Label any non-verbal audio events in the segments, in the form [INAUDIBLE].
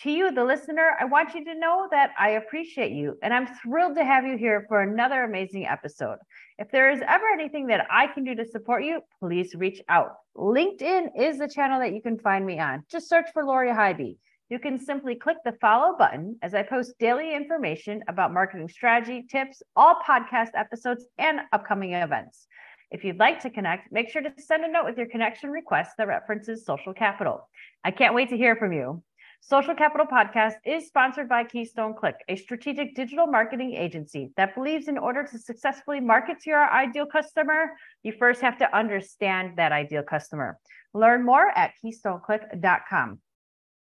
To you, the listener, I want you to know that I appreciate you and I'm thrilled to have you here for another amazing episode. If there is ever anything that I can do to support you, please reach out. LinkedIn is the channel that you can find me on. Just search for Lori Highby. You can simply click the follow button as I post daily information about marketing strategy, tips, all podcast episodes, and upcoming events. If you'd like to connect, make sure to send a note with your connection request that references social capital. I can't wait to hear from you. Social Capital Podcast is sponsored by Keystone Click, a strategic digital marketing agency that believes in order to successfully market to your ideal customer, you first have to understand that ideal customer. Learn more at keystoneclick.com.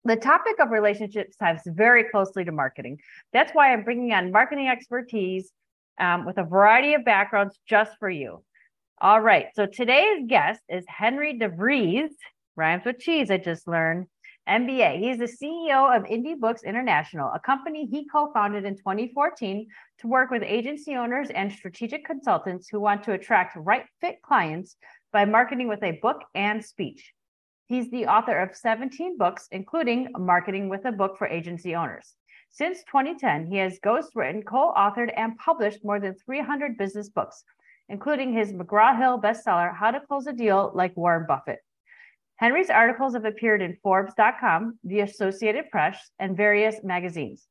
The topic of relationships ties very closely to marketing. That's why I'm bringing on marketing expertise um, with a variety of backgrounds just for you. All right. So today's guest is Henry DeVries, rhymes with cheese, I just learned. MBA. He's the CEO of Indie Books International, a company he co founded in 2014 to work with agency owners and strategic consultants who want to attract right fit clients by marketing with a book and speech. He's the author of 17 books, including Marketing with a Book for Agency Owners. Since 2010, he has ghostwritten, co authored, and published more than 300 business books, including his McGraw Hill bestseller, How to Close a Deal Like Warren Buffett. Henry's articles have appeared in Forbes.com, the Associated Press, and various magazines.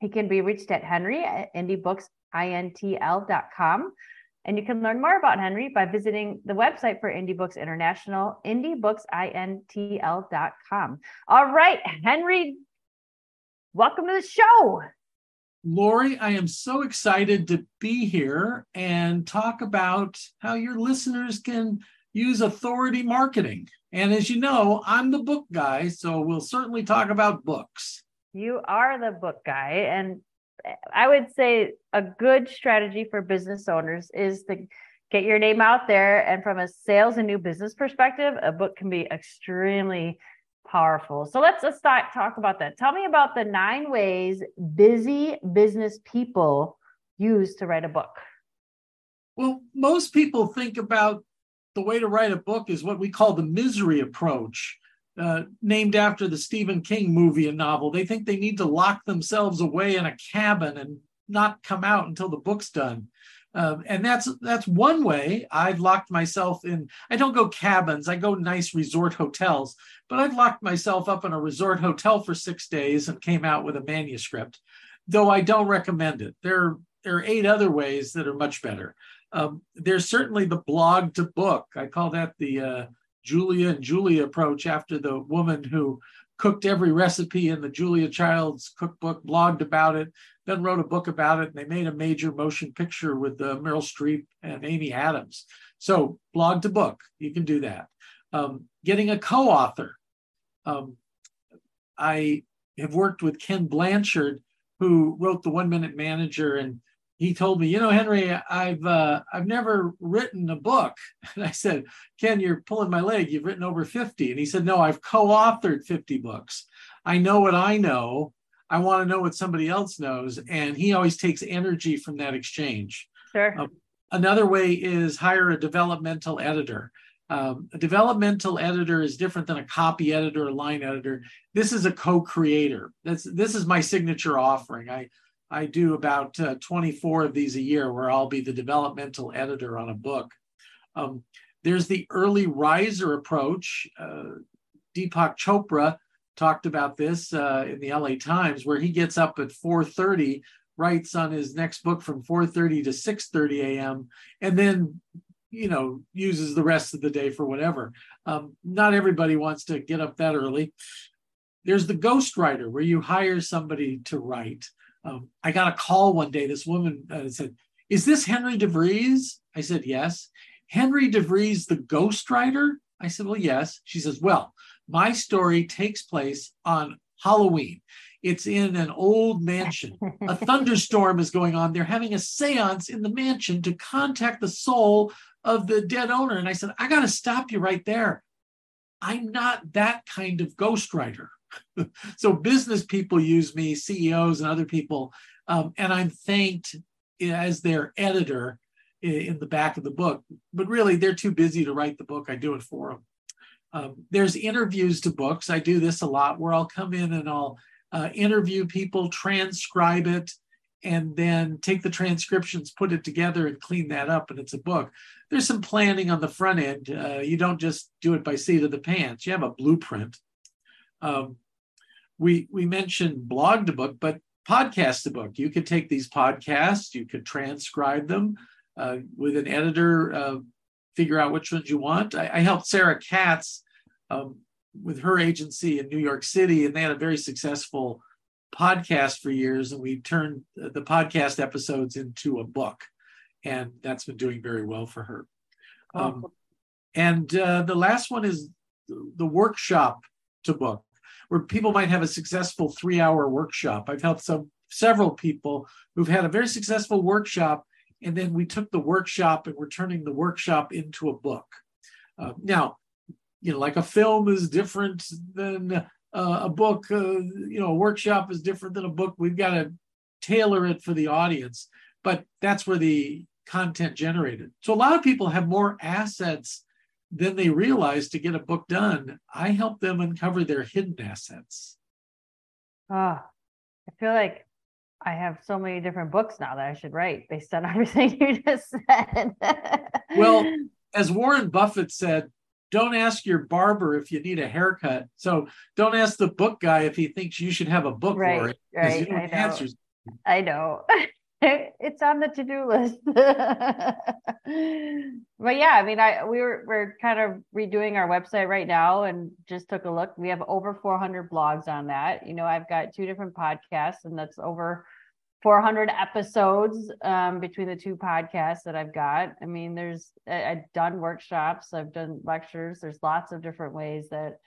He can be reached at henry at indiebooksintl.com. And you can learn more about Henry by visiting the website for Indie Books International, indiebooksintl.com. All right, Henry, welcome to the show. Lori, I am so excited to be here and talk about how your listeners can use authority marketing. And as you know, I'm the book guy, so we'll certainly talk about books. You are the book guy. And I would say a good strategy for business owners is to get your name out there. And from a sales and new business perspective, a book can be extremely powerful. So let's, let's start, talk about that. Tell me about the nine ways busy business people use to write a book. Well, most people think about the way to write a book is what we call the misery approach, uh, named after the Stephen King movie and novel. They think they need to lock themselves away in a cabin and not come out until the book's done. Uh, and that's that's one way I've locked myself in. I don't go cabins, I go nice resort hotels, but I've locked myself up in a resort hotel for six days and came out with a manuscript, though I don't recommend it. There, there are eight other ways that are much better. Um, there's certainly the blog to book. I call that the uh, Julie and Julia approach after the woman who cooked every recipe in the Julia Child's cookbook, blogged about it, then wrote a book about it. And they made a major motion picture with uh, Meryl Streep and Amy Adams. So, blog to book, you can do that. Um, getting a co author. Um, I have worked with Ken Blanchard, who wrote The One Minute Manager and he told me, you know, Henry, I've uh, I've never written a book. [LAUGHS] And I said, Ken, you're pulling my leg. You've written over 50. And he said, No, I've co-authored 50 books. I know what I know. I want to know what somebody else knows. And he always takes energy from that exchange. Sure. Uh, another way is hire a developmental editor. Um, a developmental editor is different than a copy editor or line editor. This is a co-creator. That's this is my signature offering. I I do about uh, 24 of these a year where I'll be the developmental editor on a book. Um, there's the early riser approach. Uh, Deepak Chopra talked about this uh, in the LA Times, where he gets up at 4:30, writes on his next book from 4:30 to 6:30 a.m., and then you know uses the rest of the day for whatever. Um, not everybody wants to get up that early. There's the ghostwriter, where you hire somebody to write. Um, I got a call one day. This woman uh, said, Is this Henry DeVries? I said, Yes. Henry DeVries, the ghostwriter? I said, Well, yes. She says, Well, my story takes place on Halloween. It's in an old mansion. A [LAUGHS] thunderstorm is going on. They're having a seance in the mansion to contact the soul of the dead owner. And I said, I got to stop you right there. I'm not that kind of ghostwriter. [LAUGHS] so business people use me, CEOs and other people, um, and I'm thanked as their editor in the back of the book. But really, they're too busy to write the book. I do it for them. Um, there's interviews to books. I do this a lot where I'll come in and I'll uh, interview people, transcribe it, and then take the transcriptions, put it together, and clean that up, and it's a book. There's some planning on the front end. Uh, you don't just do it by seat of the pants. You have a blueprint. Um, we we mentioned blog to book, but podcast to book. You could take these podcasts, you could transcribe them uh, with an editor, uh, figure out which ones you want. I, I helped Sarah Katz um, with her agency in New York City, and they had a very successful podcast for years. And we turned the podcast episodes into a book, and that's been doing very well for her. Um, and uh, the last one is the workshop to book, where people might have a successful three-hour workshop. I've helped some several people who've had a very successful workshop, and then we took the workshop and we're turning the workshop into a book. Uh, now, you know, like a film is different than uh, a book. Uh, you know, a workshop is different than a book. We've got to tailor it for the audience, but that's where the content generated. So a lot of people have more assets than they realize to get a book done. I help them uncover their hidden assets. Ah, oh, I feel like I have so many different books now that I should write based on [LAUGHS] everything you just said. well, [LAUGHS] as Warren Buffett said, don't ask your barber if you need a haircut. So don't ask the book guy if he thinks you should have a book right, for it. Right. I know. Answers. I know. [LAUGHS] [LAUGHS] it's on the to-do list. [LAUGHS] but yeah, I mean, I we were we're kind of redoing our website right now and just took a look. We have over 400 blogs on that. You know, I've got two different podcasts, and that's over 400 episodes um, between the two podcasts that I've got. I mean, there's I, I've done workshops, I've done lectures. There's lots of different ways that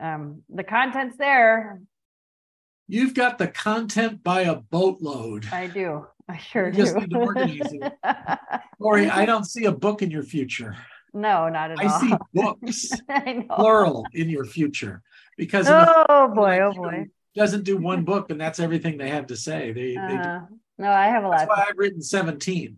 um, the content's there. You've got the content by a boatload. I do. I sure you do. Just need to organize it. [LAUGHS] Lori, I don't see a book in your future. No, not at I all. [LAUGHS] I see books, plural, in your future. Because oh boy, oh boy doesn't do one [LAUGHS] book and that's everything they have to say. They, uh, they no, I have a lot. That's why I've written 17.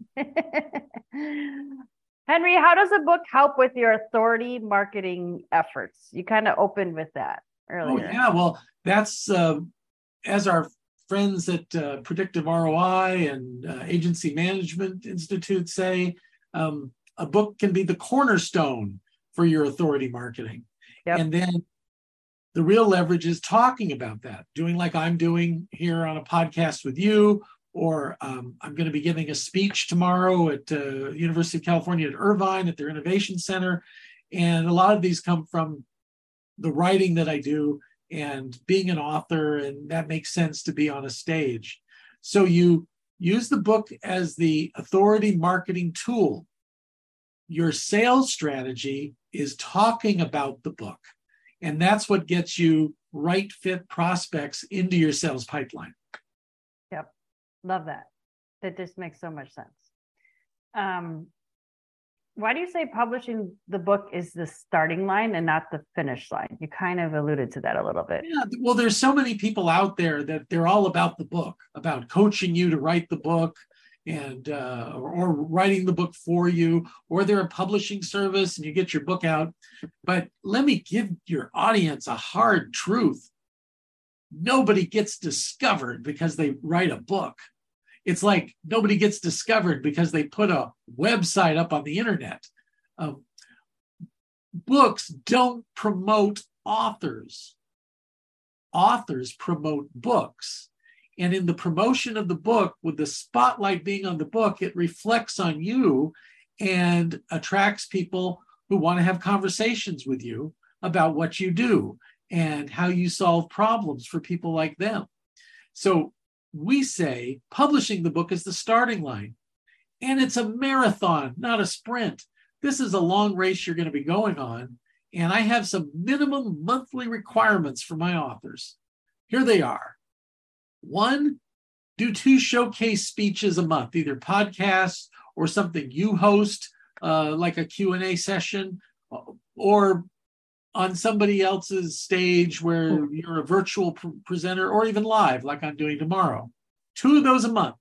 Henry, how does a book help with your authority marketing efforts? You kind of opened with that oh, earlier. Oh, yeah, well, that's uh, as our friends at uh, Predictive ROI and uh, Agency Management Institute say, um, a book can be the cornerstone for your authority marketing. Yep. And then the real leverage is talking about that, doing like I'm doing here on a podcast with you, or um, I'm going to be giving a speech tomorrow at uh, University of California at Irvine at their Innovation Center, and a lot of these come from the writing that I do and being an author, and that makes sense to be on a stage. So you use the book as the authority marketing tool. Your sales strategy is talking about the book and that's what gets you right fit prospects into your sales pipeline. Yep. Love that. That just makes so much sense. Um, why do you say publishing the book is the starting line and not the finish line? You kind of alluded to that a little bit. Yeah, well, there's so many people out there that they're all about the book, about coaching you to write the book, and uh, or, or, writing the book for you, or they're a publishing service and you get your book out. But let me give your audience a hard truth. Nobody gets discovered because they write a book. It's like nobody gets discovered because they put a website up on the internet. Um, books don't promote authors. Authors promote books. And in the promotion of the book, with the spotlight being on the book, it reflects on you and attracts people who want to have conversations with you about what you do and how you solve problems for people like them. So we say publishing the book is the starting line. And it's a marathon, not a sprint. This is a long race you're going to be going on. And I have some minimum monthly requirements for my authors. Here they are One, do two showcase speeches a month, either podcasts or something you host, uh, like a Q&A session, or on somebody else's stage where you're a virtual pr- presenter or even live, like I'm doing tomorrow. Two of those a month.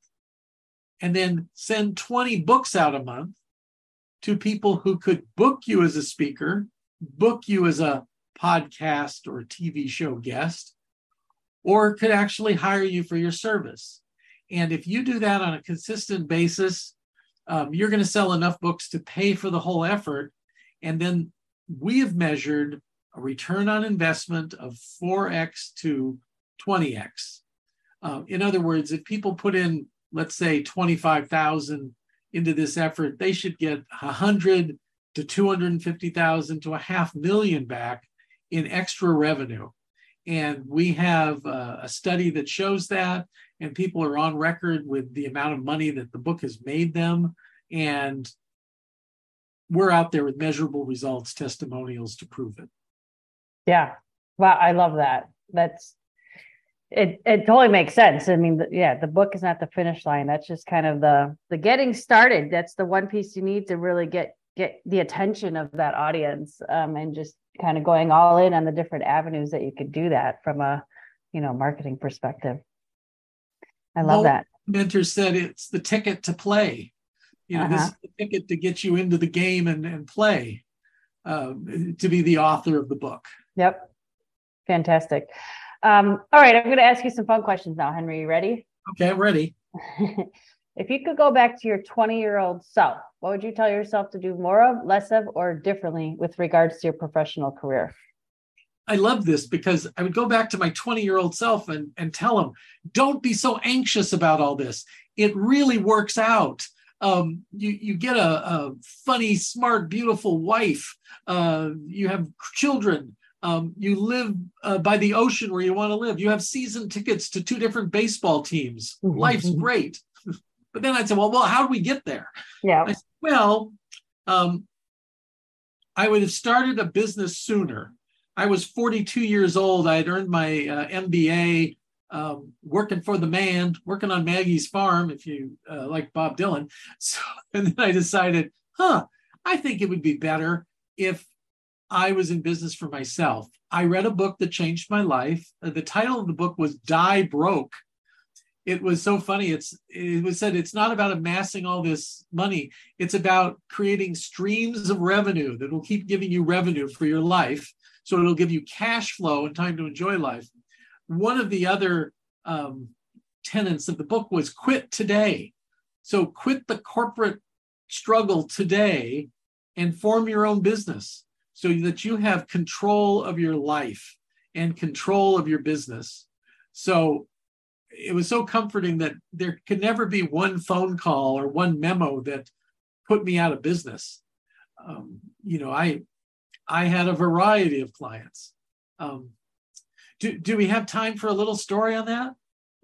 And then send 20 books out a month to people who could book you as a speaker, book you as a podcast or TV show guest, or could actually hire you for your service. And if you do that on a consistent basis, um, you're going to sell enough books to pay for the whole effort. And then we have measured a return on investment of 4x to 20x. Uh, in other words, if people put in, let's say, 25,000 into this effort, they should get 100 to 250,000 to a half million back in extra revenue. And we have uh, a study that shows that, and people are on record with the amount of money that the book has made them. And we're out there with measurable results, testimonials to prove it. Yeah. Wow. I love that. That's it it totally makes sense. I mean, the, yeah, the book is not the finish line. That's just kind of the the getting started. That's the one piece you need to really get get the attention of that audience um, and just kind of going all in on the different avenues that you could do that from a you know marketing perspective. I love well, that. Mentor said it's the ticket to play. You know, uh-huh. this is the ticket to get you into the game and, and play, uh, to be the author of the book. Yep. Fantastic. Um, all right, I'm going to ask you some fun questions now, Henry. You ready? Okay, I'm ready. [LAUGHS] if you could go back to your 20 year old self, what would you tell yourself to do more of, less of, or differently with regards to your professional career? I love this because I would go back to my 20 year old self and, and tell him, don't be so anxious about all this. It really works out. Um, you, you get a, a, funny, smart, beautiful wife. Uh, you have children. Um, you live uh, by the ocean where you want to live. You have season tickets to two different baseball teams. Mm-hmm. Life's great. [LAUGHS] but then I'd say, well, well, how do we get there? Yeah. Said, well, um, I would have started a business sooner. I was 42 years old. I had earned my uh, MBA, um, working for the man, working on Maggie's farm, if you uh, like Bob Dylan. [LAUGHS] So, and then I decided, huh, I think it would be better if I was in business for myself. I read a book that changed my life. Uh, the title of the book was Die Broke. It was so funny. It's it was said it's not about amassing all this money. It's about creating streams of revenue that will keep giving you revenue for your life. So it'll give you cash flow and time to enjoy life. One of the other um, tenets of the book was quit today. So quit the corporate struggle today and form your own business so that you have control of your life and control of your business. So it was so comforting that there could never be one phone call or one memo that put me out of business. Um, you know, I I had a variety of clients. Um, do, do we have time for a little story on that?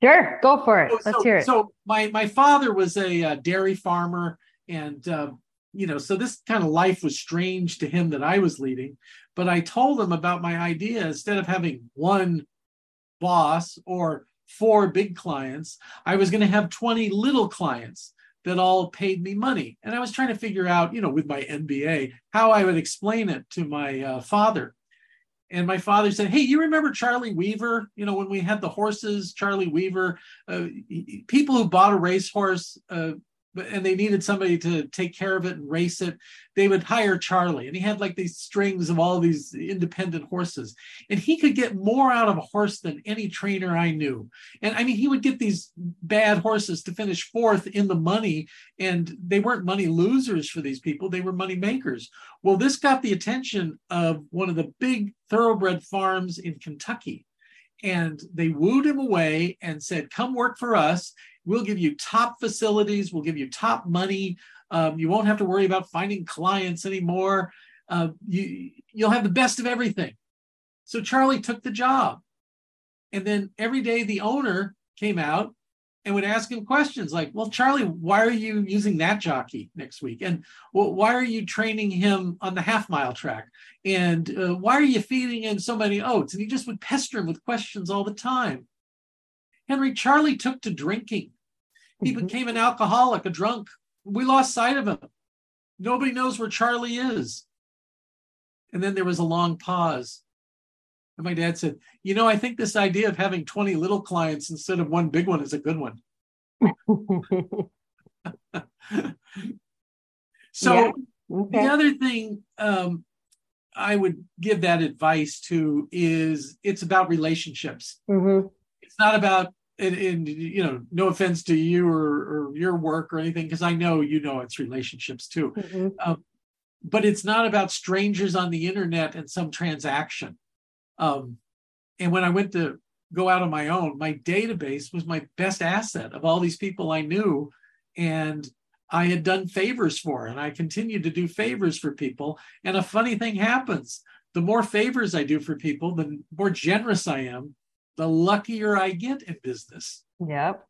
Sure, go for it. Let's so, hear it. So my my father was a, a dairy farmer, and uh, you know, so this kind of life was strange to him that I was leading. But I told him about my idea. Instead of having one boss or four big clients, I was going to have 20 little clients that all paid me money. And I was trying to figure out, you know, with my MBA, how I would explain it to my uh, father. And my father said, Hey, you remember Charlie Weaver? You know, when we had the horses, Charlie Weaver, uh, people who bought a racehorse uh, and they needed somebody to take care of it and race it, they would hire Charlie. And he had like these strings of all these independent horses. And he could get more out of a horse than any trainer I knew. And I mean, he would get these bad horses to finish fourth in the money. And they weren't money losers for these people, they were money makers. Well, this got the attention of one of the big thoroughbred farms in Kentucky. And they wooed him away and said, Come work for us We'll give you top facilities. We'll give you top money. Um, you won't have to worry about finding clients anymore. Uh, you, you'll have the best of everything. So Charlie took the job. And then every day the owner came out and would ask him questions like, well, Charlie, why are you using that jockey next week? And well, why are you training him on the half mile track? And uh, why are you feeding him so many oats? And he just would pester him with questions all the time. Henry, Charlie took to drinking. He mm-hmm. became an alcoholic, a drunk. We lost sight of him. Nobody knows where Charlie is. And then there was a long pause. And my dad said, You know, I think this idea of having 20 little clients instead of one big one is a good one. [LAUGHS] so, yeah. okay. the other thing um, I would give that advice to is it's about relationships. Mm-hmm. It's not about and, you know, no offense to you or, or your work or anything, because I know you know it's relationships too. Mm-hmm. Um, but it's not about strangers on the internet and some transaction. Um, and when I went to go out on my own, my database was my best asset of all these people I knew. And I had done favors for, and I continued to do favors for people. And a funny thing happens the more favors I do for people, the more generous I am, the luckier I get in business. Yep.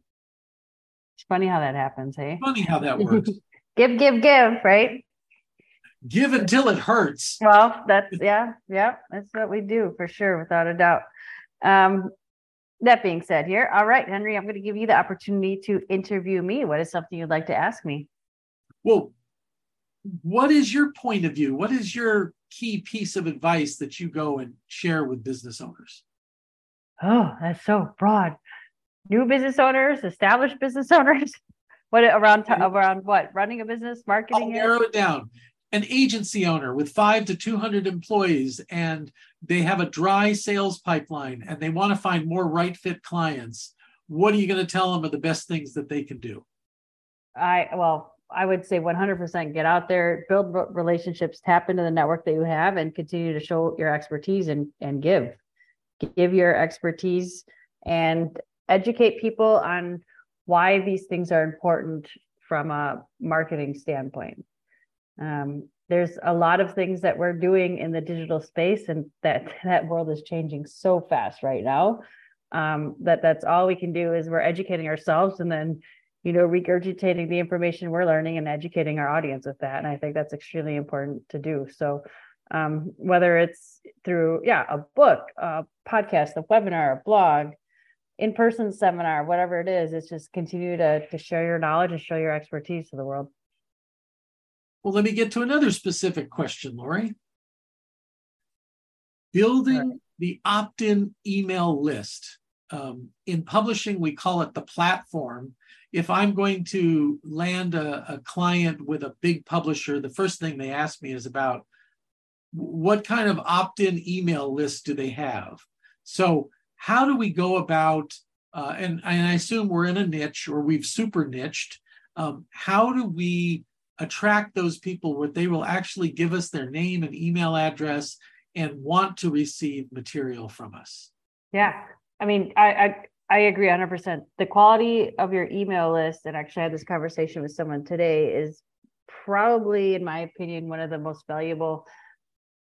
It's funny how that happens, hey? Funny how that [LAUGHS] works. give, give, give, right? Give until it hurts. Well, that's yeah, yeah, that's what we do for sure, without a doubt. Um, that being said, here, all right, Henry, I'm going to give you the opportunity to interview me. What is something you'd like to ask me? Well, what is your point of view? What is your key piece of advice that you go and share with business owners? Oh, that's so broad. New business owners, established business owners. [LAUGHS] What around around what? Running a business, marketing. I'll narrow it down. An agency owner with five to two hundred employees, and they have a dry sales pipeline, and they want to find more right fit clients. What are you going to tell them are the best things that they can do? I well, I would say 100% get out there, build relationships, tap into the network that you have, and continue to show your expertise and and give give your expertise and educate people on why these things are important from a marketing standpoint. Um, there's a lot of things that we're doing in the digital space, and that [LAUGHS] that world is changing so fast right now. Um, that that's all we can do is we're educating ourselves, and then you know regurgitating the information we're learning and educating our audience with that. And I think that's extremely important to do. So um, whether it's through yeah a book a podcast a webinar a blog in-person seminar whatever it is it's just continue to, to share your knowledge and show your expertise to the world well let me get to another specific question lori building right. the opt-in email list um, in publishing we call it the platform if i'm going to land a, a client with a big publisher the first thing they ask me is about what kind of opt-in email list do they have? So how do we go about, uh, and, and I assume we're in a niche or we've super niched, um, how do we attract those people where they will actually give us their name and email address and want to receive material from us? Yeah, I mean, I, I I agree 100%. The quality of your email list, and actually I had this conversation with someone today, is probably, in my opinion, one of the most valuable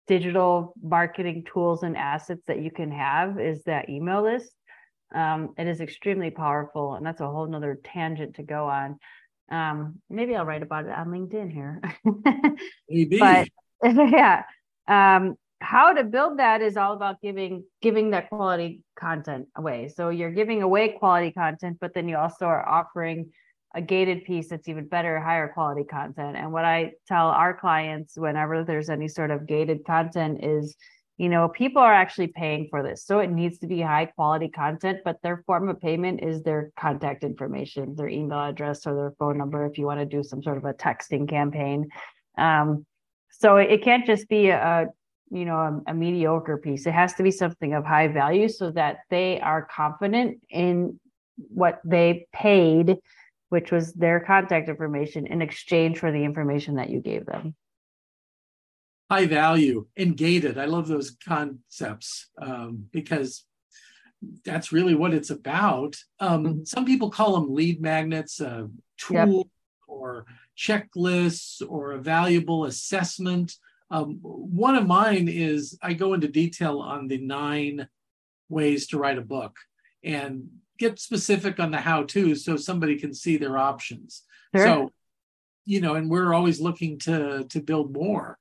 digital marketing tools and assets that you can have is that email list. Um, it is extremely powerful, and that's a whole nother tangent to go on. Um, maybe I'll write about it on LinkedIn here. [LAUGHS] maybe. But [LAUGHS] yeah, um, how to build that is all about giving giving that quality content away. So you're giving away quality content, but then you also are offering a gated piece that's even better, higher quality content. And what I tell our clients whenever there's any sort of gated content is, you know, people are actually paying for this. So it needs to be high quality content, but their form of payment is their contact information, their email address or their phone number if you want to do some sort of a texting campaign. Um, so it can't just be a, you know, a, a mediocre piece. It has to be something of high value so that they are confident in what they paid which was their contact information in exchange for the information that you gave them. High value and gated. I love those concepts um, because that's really what it's about. Um, mm-hmm. Some people call them lead magnets, a tool yep. or checklists or a valuable assessment. Um, one of mine is I go into detail on the nine ways to write a book. And get specific on the how to so somebody can see their options. Sure. So, you know, and we're always looking to to build more.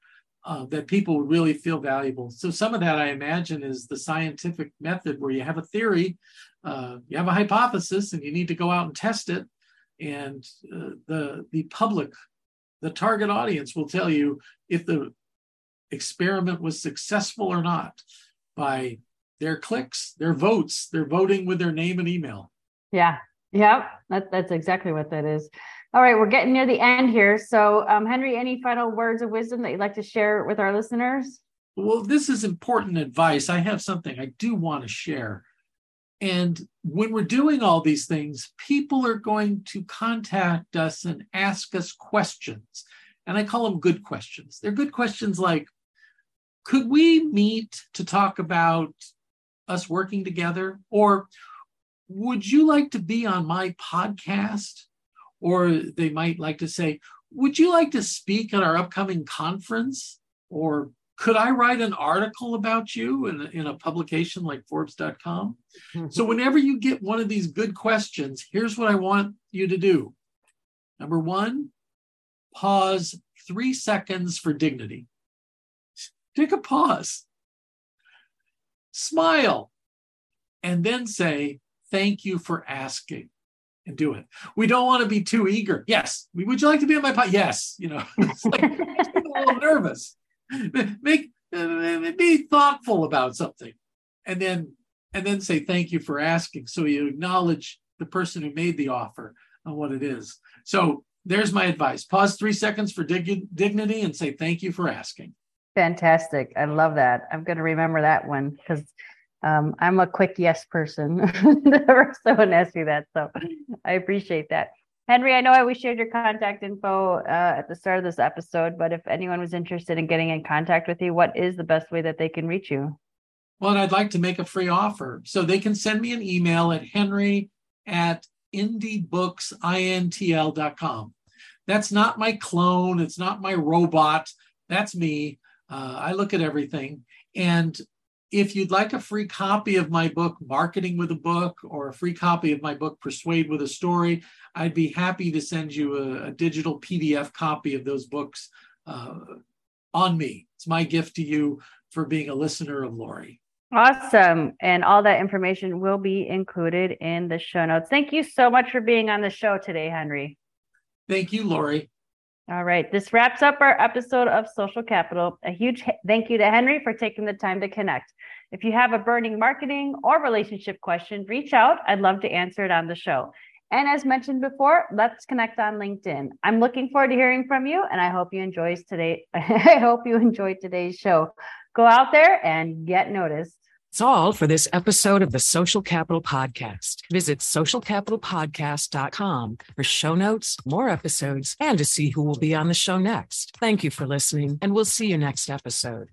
Uh, that people would really feel valuable. So some of that I imagine is the scientific method where you have a theory, uh, you have a hypothesis, and you need to go out and test it. And uh, the the public, the target audience, will tell you if the experiment was successful or not by their clicks, their votes, their voting with their name and email. Yeah, Yep, that, that's exactly what that is. All right, we're getting near the end here. So, um, Henry, any final words of wisdom that you'd like to share with our listeners? Well, this is important advice. I have something I do want to share. And when we're doing all these things, people are going to contact us and ask us questions. And I call them good questions. They're good questions like Could we meet to talk about us working together? Or would you like to be on my podcast? Or they might like to say, would you like to speak at our upcoming conference? Or could I write an article about you in a, in a publication like Forbes.com? [LAUGHS] So, whenever you get one of these good questions, here's what I want you to do. Number one, pause three seconds for dignity. Take a pause, smile, and then say, Thank you for asking and do it. We don't want to be too eager. Yes. Would you like to be on my podcast? Yes. You know, [LAUGHS] it's like a little nervous. Make uh, be thoughtful about something, and then and then say thank you for asking. So you acknowledge the person who made the offer and what it is. So there's my advice. Pause three seconds for dig- dignity and say thank you for asking. Fantastic. I love that. I'm going to remember that one because um, I'm a quick yes person. [LAUGHS] Someone asked me that, so I appreciate that. Henry, I know I we shared your contact info uh, at the start of this episode, but if anyone was interested in getting in contact with you, what is the best way that they can reach you? Well, and I'd like to make a free offer. So they can send me an email at henry at indiebooksintl.com. That's not my clone. It's not my robot. That's me. Uh, I look at everything. And if you'd like a free copy of my book, Marketing with a Book, or a free copy of my book, Persuade with a Story, I'd be happy to send you a, a digital PDF copy of those books uh, on me. It's my gift to you for being a listener of Lori. Awesome. And all that information will be included in the show notes. Thank you so much for being on the show today, Henry. Thank you, Lori. All right. This wraps up our episode of Social Capital. A huge thank you to Henry for taking the time to connect. If you have a burning marketing or relationship question, reach out. I'd love to answer it on the show. And as mentioned before, let's connect on LinkedIn. I'm looking forward to hearing from you, and I hope you enjoy today. [LAUGHS] I hope you enjoyed today's show. Go out there and get noticed. That's all for this episode of the Social Capital Podcast. Visit socialcapitalpodcast.com for show notes, more episodes, and to see who will be on the show next. Thank you for listening, and we'll see you next episode.